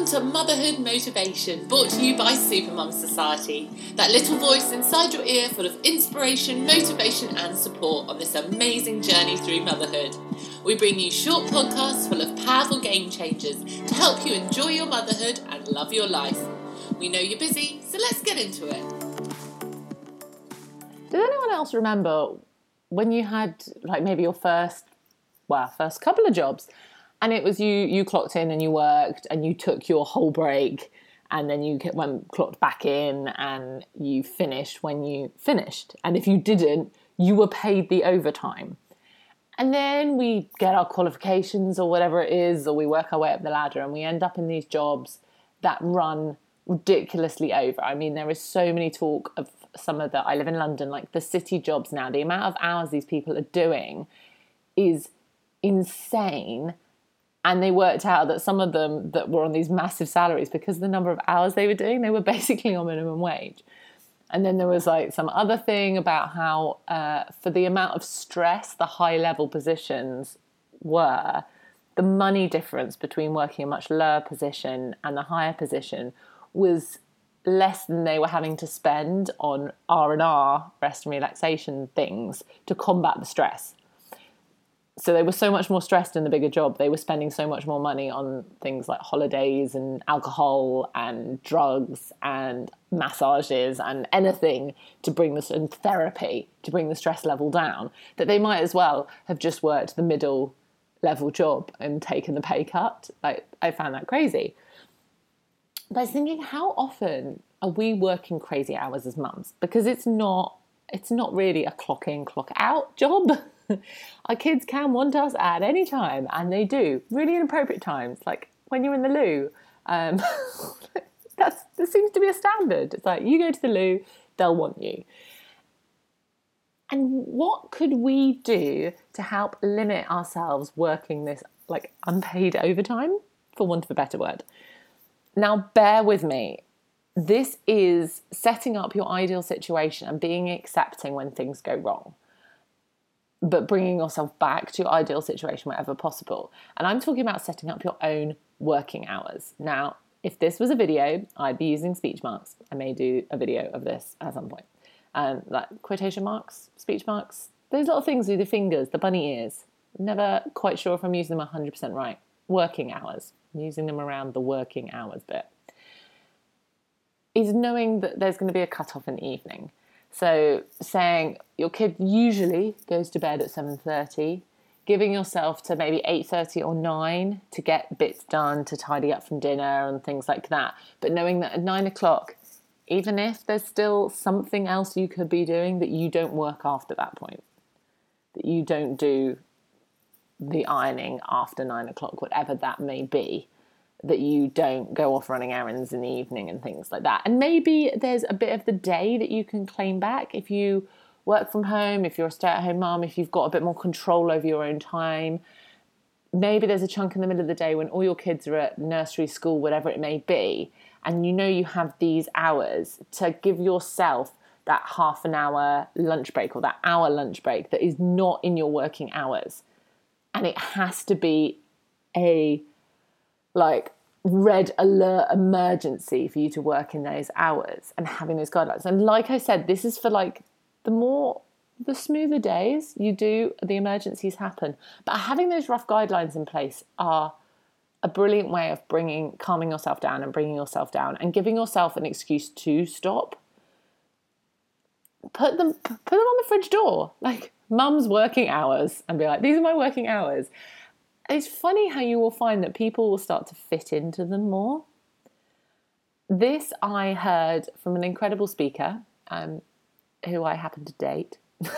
Welcome to Motherhood Motivation, brought to you by Supermum Society. That little voice inside your ear full of inspiration, motivation, and support on this amazing journey through motherhood. We bring you short podcasts full of powerful game changers to help you enjoy your motherhood and love your life. We know you're busy, so let's get into it. Does anyone else remember when you had like maybe your first, well, first couple of jobs, and it was you you clocked in and you worked and you took your whole break, and then you went clocked back in and you finished when you finished, and if you didn't, you were paid the overtime. And then we get our qualifications or whatever it is, or we work our way up the ladder and we end up in these jobs that run ridiculously over. I mean, there is so many talk of some of the, I live in London, like the city jobs now, the amount of hours these people are doing is insane. And they worked out that some of them that were on these massive salaries because the number of hours they were doing, they were basically on minimum wage. And then there was like some other thing about how, uh, for the amount of stress the high level positions were, the money difference between working a much lower position and the higher position was less than they were having to spend on R and R, rest and relaxation things to combat the stress so they were so much more stressed in the bigger job. They were spending so much more money on things like holidays and alcohol and drugs and massages and anything to bring this and therapy to bring the stress level down that they might as well have just worked the middle level job and taken the pay cut. Like I found that crazy. But I was thinking, how often are we working crazy hours as mums? Because it's not it's not really a clock in, clock out job. Our kids can want us at any time, and they do. Really inappropriate times, like when you're in the loo. Um, that's there seems to be a standard. It's like you go to the loo, they'll want you. And what could we do to help limit ourselves working this like unpaid overtime, for want of a better word? Now, bear with me. This is setting up your ideal situation and being accepting when things go wrong but bringing yourself back to your ideal situation wherever possible. And I'm talking about setting up your own working hours. Now, if this was a video, I'd be using speech marks. I may do a video of this at some point. Um, like quotation marks, speech marks, those little things with the fingers, the bunny ears. Never quite sure if I'm using them 100% right. Working hours, I'm using them around the working hours bit. Is knowing that there's going to be a cut off in the evening. So saying your kid usually goes to bed at 7:30, giving yourself to maybe 8:30 or 9 to get bits done, to tidy up from dinner and things like that. But knowing that at 9 o'clock, even if there's still something else you could be doing, that you don't work after that point, that you don't do the ironing after nine o'clock, whatever that may be that you don't go off running errands in the evening and things like that. And maybe there's a bit of the day that you can claim back if you work from home, if you're a stay at home mom, if you've got a bit more control over your own time. Maybe there's a chunk in the middle of the day when all your kids are at nursery, school, whatever it may be, and you know you have these hours to give yourself that half an hour lunch break or that hour lunch break that is not in your working hours. And it has to be a like red alert emergency for you to work in those hours and having those guidelines. And like I said, this is for like the more the smoother days you do, the emergencies happen. But having those rough guidelines in place are a brilliant way of bringing calming yourself down and bringing yourself down and giving yourself an excuse to stop. Put them put them on the fridge door, like mum's working hours, and be like, these are my working hours it's funny how you will find that people will start to fit into them more. This I heard from an incredible speaker um, who I happen to date.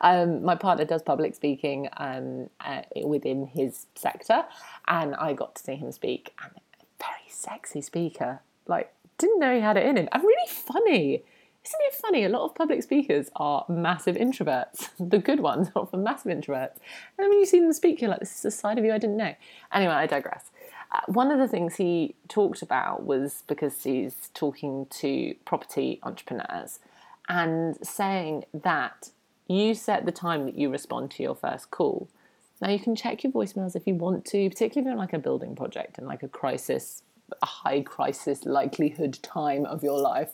um, my partner does public speaking um, uh, within his sector, and I got to see him speak. And a very sexy speaker, like didn't know he had it in him, and really funny. Isn't it funny? A lot of public speakers are massive introverts. The good ones are often massive introverts. And when you see them speak, you're like, this is a side of you I didn't know. Anyway, I digress. Uh, one of the things he talked about was because he's talking to property entrepreneurs and saying that you set the time that you respond to your first call. Now you can check your voicemails if you want to, particularly if you're on like a building project and like a crisis, a high crisis likelihood time of your life,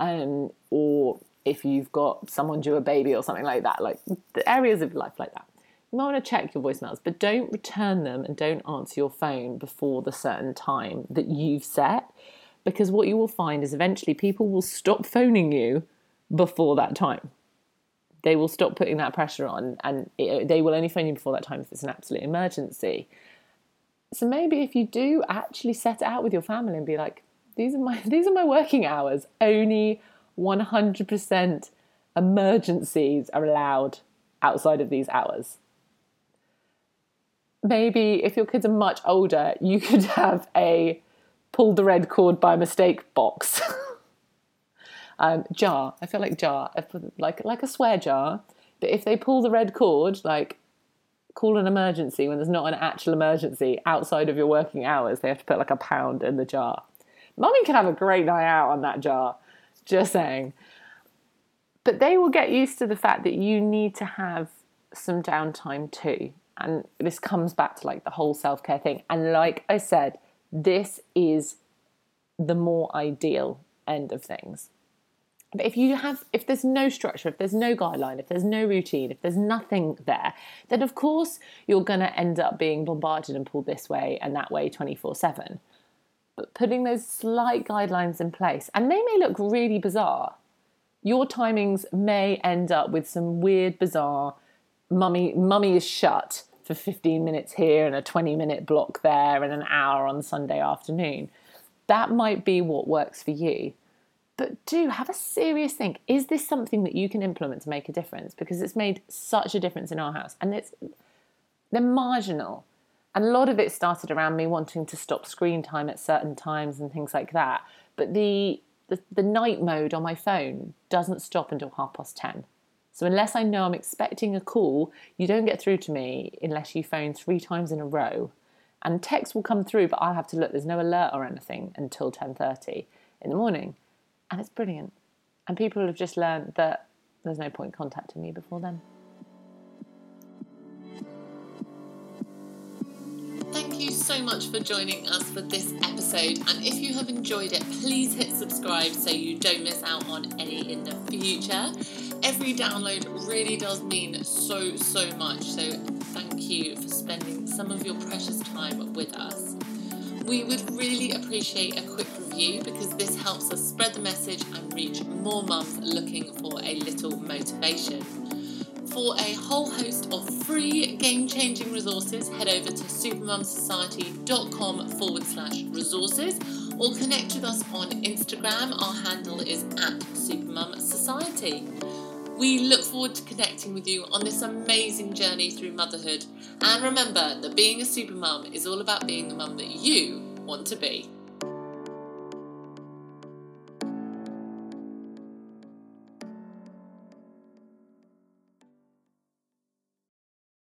um, or if you've got someone due a baby or something like that, like the areas of your life like that. You might want to check your voicemails, but don't return them and don't answer your phone before the certain time that you've set. Because what you will find is eventually people will stop phoning you before that time. They will stop putting that pressure on and it, they will only phone you before that time if it's an absolute emergency. So maybe if you do actually set it out with your family and be like, these are my these are my working hours. Only 100% emergencies are allowed outside of these hours maybe if your kids are much older, you could have a pull the red cord by mistake box. um, jar. I feel like jar, like like a swear jar. But if they pull the red cord, like call an emergency when there's not an actual emergency outside of your working hours, they have to put like a pound in the jar. Mummy can have a great night out on that jar. Just saying. But they will get used to the fact that you need to have some downtime too and this comes back to like the whole self care thing. And like I said, this is the more ideal end of things. But if you have, if there's no structure, if there's no guideline, if there's no routine, if there's nothing there, then of course you're going to end up being bombarded and pulled this way and that way 24 7. But putting those slight guidelines in place, and they may look really bizarre, your timings may end up with some weird, bizarre, mummy, mummy is shut for 15 minutes here and a 20 minute block there and an hour on Sunday afternoon. That might be what works for you. But do have a serious think. Is this something that you can implement to make a difference? Because it's made such a difference in our house. And it's they're marginal. And a lot of it started around me wanting to stop screen time at certain times and things like that. But the the, the night mode on my phone doesn't stop until half past ten. So unless I know I'm expecting a call, you don't get through to me unless you phone three times in a row. And text will come through, but I'll have to look. There's no alert or anything until 10:30 in the morning, and it's brilliant. And people have just learned that there's no point contacting me before then. Thank you so much for joining us for this episode. And if you have enjoyed it, please hit subscribe so you don't miss out on any in the future. Every download really does mean so, so much. So thank you for spending some of your precious time with us. We would really appreciate a quick review because this helps us spread the message and reach more mums looking for a little motivation. For a whole host of free game changing resources, head over to supermumsociety.com forward slash resources or connect with us on Instagram. Our handle is at supermumsociety. We look forward to connecting with you on this amazing journey through motherhood. And remember that being a supermum is all about being the mum that you want to be.